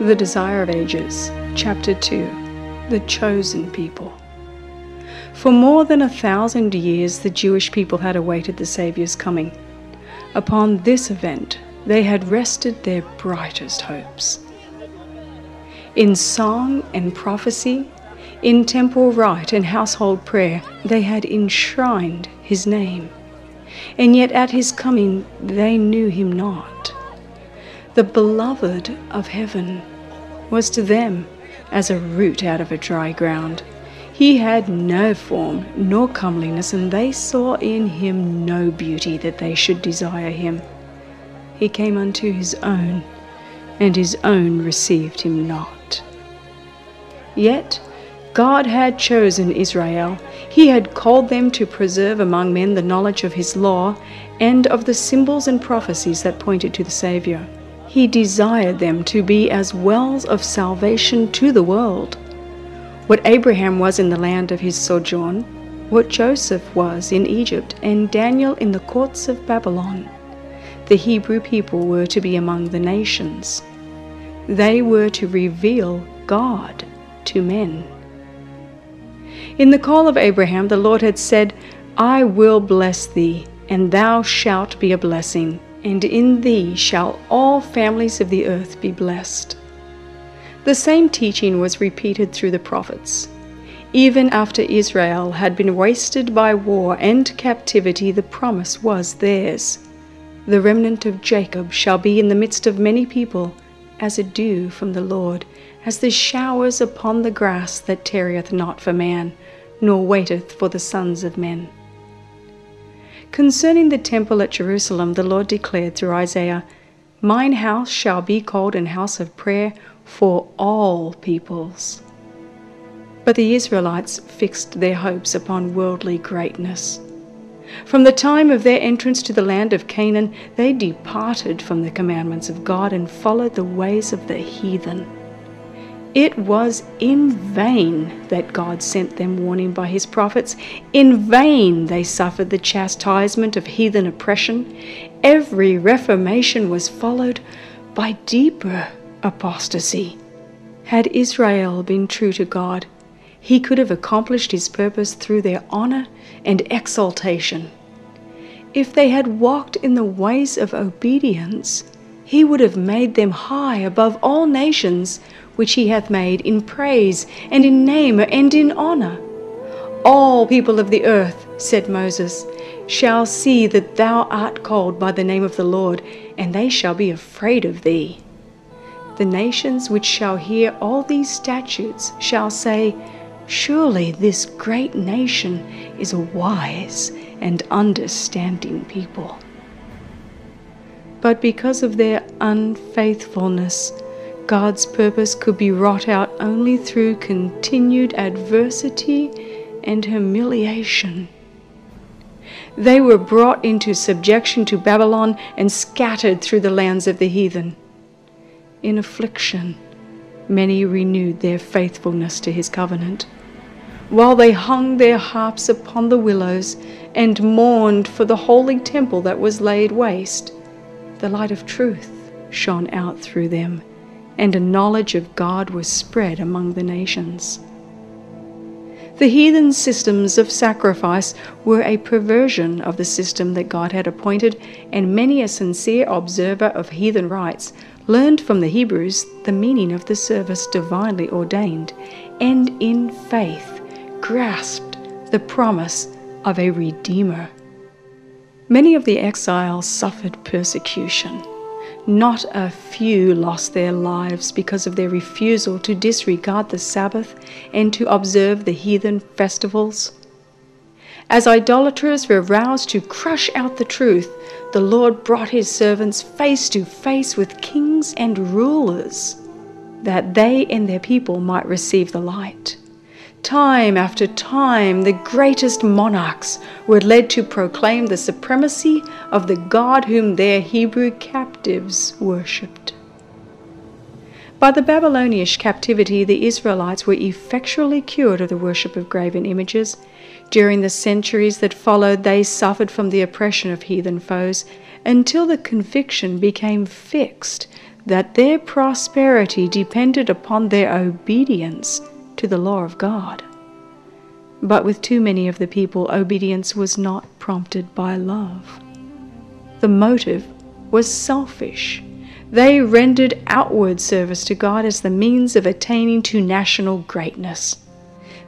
The Desire of Ages, Chapter 2 The Chosen People. For more than a thousand years, the Jewish people had awaited the Saviour's coming. Upon this event, they had rested their brightest hopes. In song and prophecy, in temple rite and household prayer, they had enshrined his name. And yet at his coming, they knew him not. The beloved of heaven was to them as a root out of a dry ground. He had no form nor comeliness, and they saw in him no beauty that they should desire him. He came unto his own, and his own received him not. Yet God had chosen Israel. He had called them to preserve among men the knowledge of his law and of the symbols and prophecies that pointed to the Saviour. He desired them to be as wells of salvation to the world. What Abraham was in the land of his sojourn, what Joseph was in Egypt, and Daniel in the courts of Babylon, the Hebrew people were to be among the nations. They were to reveal God to men. In the call of Abraham, the Lord had said, I will bless thee, and thou shalt be a blessing and in thee shall all families of the earth be blessed. The same teaching was repeated through the prophets. Even after Israel had been wasted by war and captivity, the promise was theirs. The remnant of Jacob shall be in the midst of many people, as a dew from the Lord, as the showers upon the grass that tarrieth not for man, nor waiteth for the sons of men. Concerning the temple at Jerusalem, the Lord declared through Isaiah, Mine house shall be called an house of prayer for all peoples. But the Israelites fixed their hopes upon worldly greatness. From the time of their entrance to the land of Canaan, they departed from the commandments of God and followed the ways of the heathen. It was in vain that God sent them warning by his prophets. In vain they suffered the chastisement of heathen oppression. Every reformation was followed by deeper apostasy. Had Israel been true to God, he could have accomplished his purpose through their honor and exaltation. If they had walked in the ways of obedience, he would have made them high above all nations which he hath made in praise and in name and in honor. All people of the earth, said Moses, shall see that thou art called by the name of the Lord, and they shall be afraid of thee. The nations which shall hear all these statutes shall say, Surely this great nation is a wise and understanding people. But because of their unfaithfulness, God's purpose could be wrought out only through continued adversity and humiliation. They were brought into subjection to Babylon and scattered through the lands of the heathen. In affliction, many renewed their faithfulness to his covenant, while they hung their harps upon the willows and mourned for the holy temple that was laid waste. The light of truth shone out through them and a knowledge of God was spread among the nations. The heathen systems of sacrifice were a perversion of the system that God had appointed, and many a sincere observer of heathen rites learned from the Hebrews the meaning of the service divinely ordained, and in faith grasped the promise of a Redeemer. Many of the exiles suffered persecution. Not a few lost their lives because of their refusal to disregard the Sabbath and to observe the heathen festivals. As idolaters were roused to crush out the truth, the Lord brought his servants face to face with kings and rulers, that they and their people might receive the light. Time after time, the greatest monarchs were led to proclaim the supremacy of the God whom their Hebrew captives worshipped. By the Babylonian captivity, the Israelites were effectually cured of the worship of graven images. During the centuries that followed, they suffered from the oppression of heathen foes until the conviction became fixed that their prosperity depended upon their obedience to the law of God. But with too many of the people, obedience was not prompted by love. The motive was selfish. They rendered outward service to God as the means of attaining to national greatness.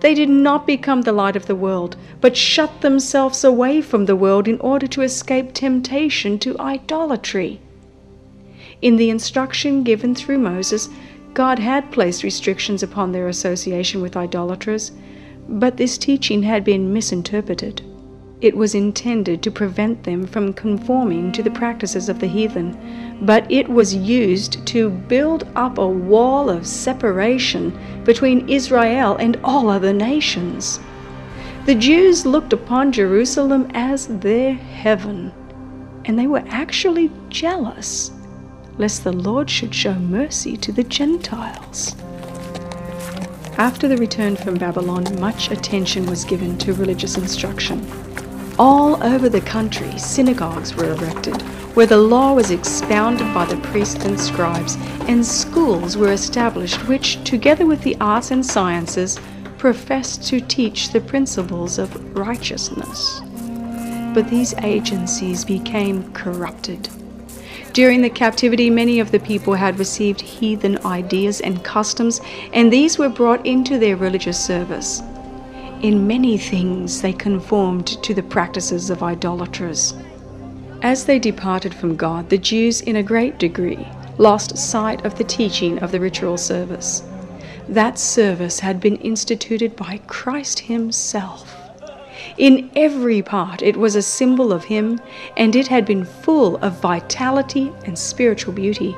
They did not become the light of the world, but shut themselves away from the world in order to escape temptation to idolatry. In the instruction given through Moses, God had placed restrictions upon their association with idolaters, but this teaching had been misinterpreted. It was intended to prevent them from conforming to the practices of the heathen, but it was used to build up a wall of separation between Israel and all other nations. The Jews looked upon Jerusalem as their heaven, and they were actually jealous lest the Lord should show mercy to the Gentiles. After the return from Babylon, much attention was given to religious instruction. All over the country, synagogues were erected, where the law was expounded by the priests and scribes, and schools were established which, together with the arts and sciences, professed to teach the principles of righteousness. But these agencies became corrupted. During the captivity, many of the people had received heathen ideas and customs, and these were brought into their religious service. In many things they conformed to the practices of idolaters. As they departed from God, the Jews, in a great degree, lost sight of the teaching of the ritual service. That service had been instituted by Christ Himself. In every part, it was a symbol of Him, and it had been full of vitality and spiritual beauty.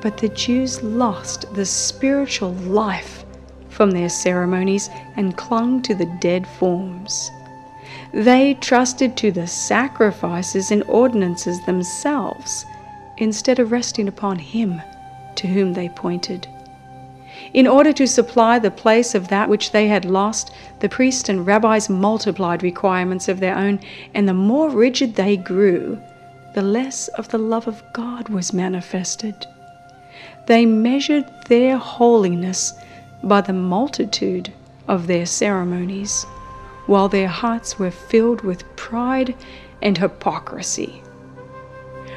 But the Jews lost the spiritual life from their ceremonies and clung to the dead forms. They trusted to the sacrifices and ordinances themselves instead of resting upon Him to whom they pointed. In order to supply the place of that which they had lost, the priests and rabbis multiplied requirements of their own, and the more rigid they grew, the less of the love of God was manifested. They measured their holiness by the multitude of their ceremonies, while their hearts were filled with pride and hypocrisy.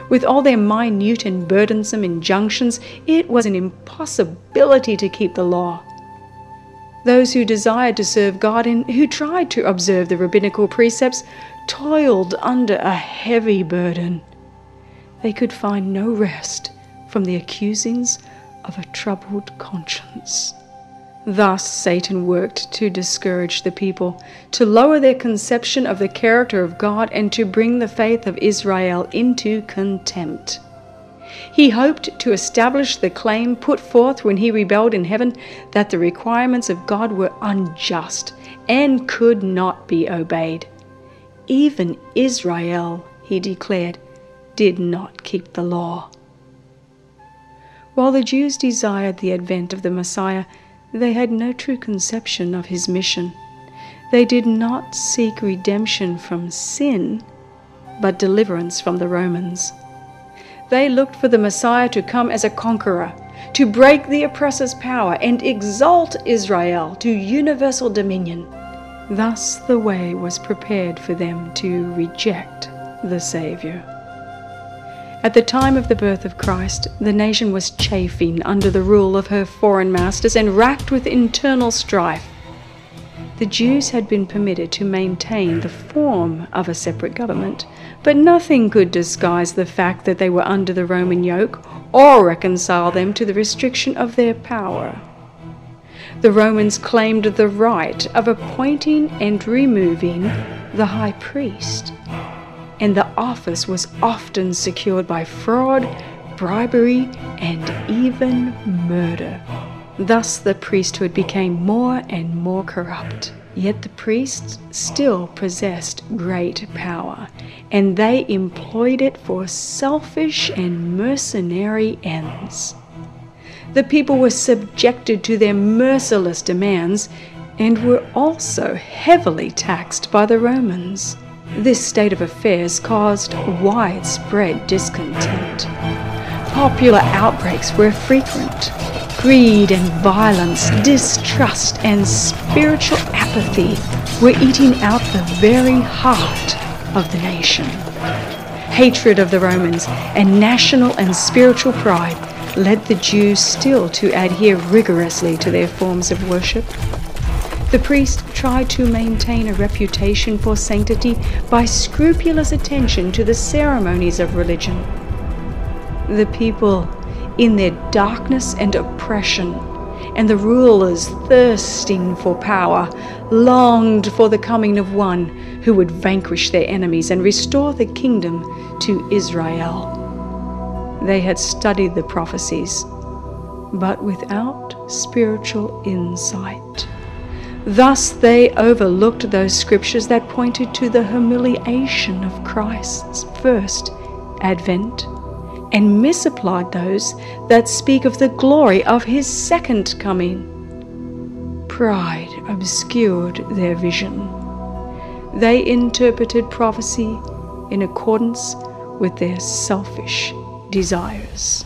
With all their minute and burdensome injunctions, it was an impossibility to keep the law. Those who desired to serve God and who tried to observe the rabbinical precepts toiled under a heavy burden. They could find no rest from the accusings of a troubled conscience. Thus, Satan worked to discourage the people, to lower their conception of the character of God, and to bring the faith of Israel into contempt. He hoped to establish the claim put forth when he rebelled in heaven that the requirements of God were unjust and could not be obeyed. Even Israel, he declared, did not keep the law. While the Jews desired the advent of the Messiah, they had no true conception of his mission. They did not seek redemption from sin, but deliverance from the Romans. They looked for the Messiah to come as a conqueror, to break the oppressor's power and exalt Israel to universal dominion. Thus the way was prepared for them to reject the Savior. At the time of the birth of Christ, the nation was chafing under the rule of her foreign masters and racked with internal strife. The Jews had been permitted to maintain the form of a separate government, but nothing could disguise the fact that they were under the Roman yoke or reconcile them to the restriction of their power. The Romans claimed the right of appointing and removing the high priest and the office was often secured by fraud, bribery, and even murder. Thus the priesthood became more and more corrupt. Yet the priests still possessed great power, and they employed it for selfish and mercenary ends. The people were subjected to their merciless demands and were also heavily taxed by the Romans. This state of affairs caused widespread discontent. Popular outbreaks were frequent. Greed and violence, distrust and spiritual apathy were eating out the very heart of the nation. Hatred of the Romans and national and spiritual pride led the Jews still to adhere rigorously to their forms of worship. The priest tried to maintain a reputation for sanctity by scrupulous attention to the ceremonies of religion. The people, in their darkness and oppression, and the rulers thirsting for power, longed for the coming of one who would vanquish their enemies and restore the kingdom to Israel. They had studied the prophecies, but without spiritual insight. Thus they overlooked those scriptures that pointed to the humiliation of Christ's first advent and misapplied those that speak of the glory of his second coming. Pride obscured their vision. They interpreted prophecy in accordance with their selfish desires.